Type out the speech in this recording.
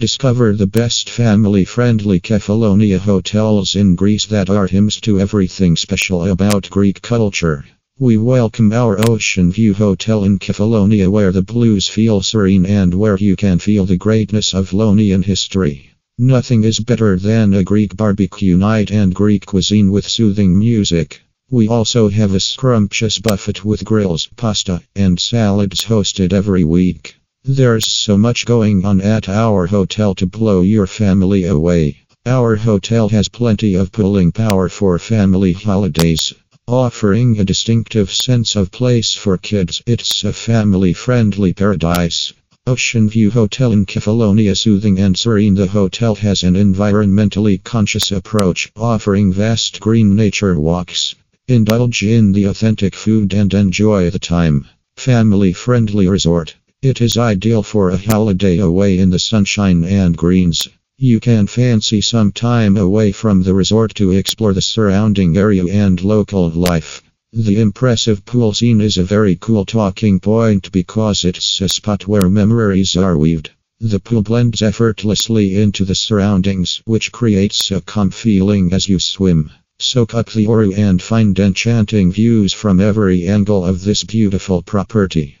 Discover the best family friendly Kefalonia hotels in Greece that are hymns to everything special about Greek culture. We welcome our Ocean View Hotel in Kefalonia where the blues feel serene and where you can feel the greatness of Ionian history. Nothing is better than a Greek barbecue night and Greek cuisine with soothing music. We also have a scrumptious buffet with grills, pasta, and salads hosted every week. There's so much going on at our hotel to blow your family away. Our hotel has plenty of pulling power for family holidays, offering a distinctive sense of place for kids. It's a family friendly paradise. Ocean View Hotel in Kefalonia Soothing and serene The hotel has an environmentally conscious approach, offering vast green nature walks. Indulge in the authentic food and enjoy the time. Family friendly resort. It is ideal for a holiday away in the sunshine and greens. You can fancy some time away from the resort to explore the surrounding area and local life. The impressive pool scene is a very cool talking point because it's a spot where memories are weaved. The pool blends effortlessly into the surroundings, which creates a calm feeling as you swim. Soak up the aura and find enchanting views from every angle of this beautiful property.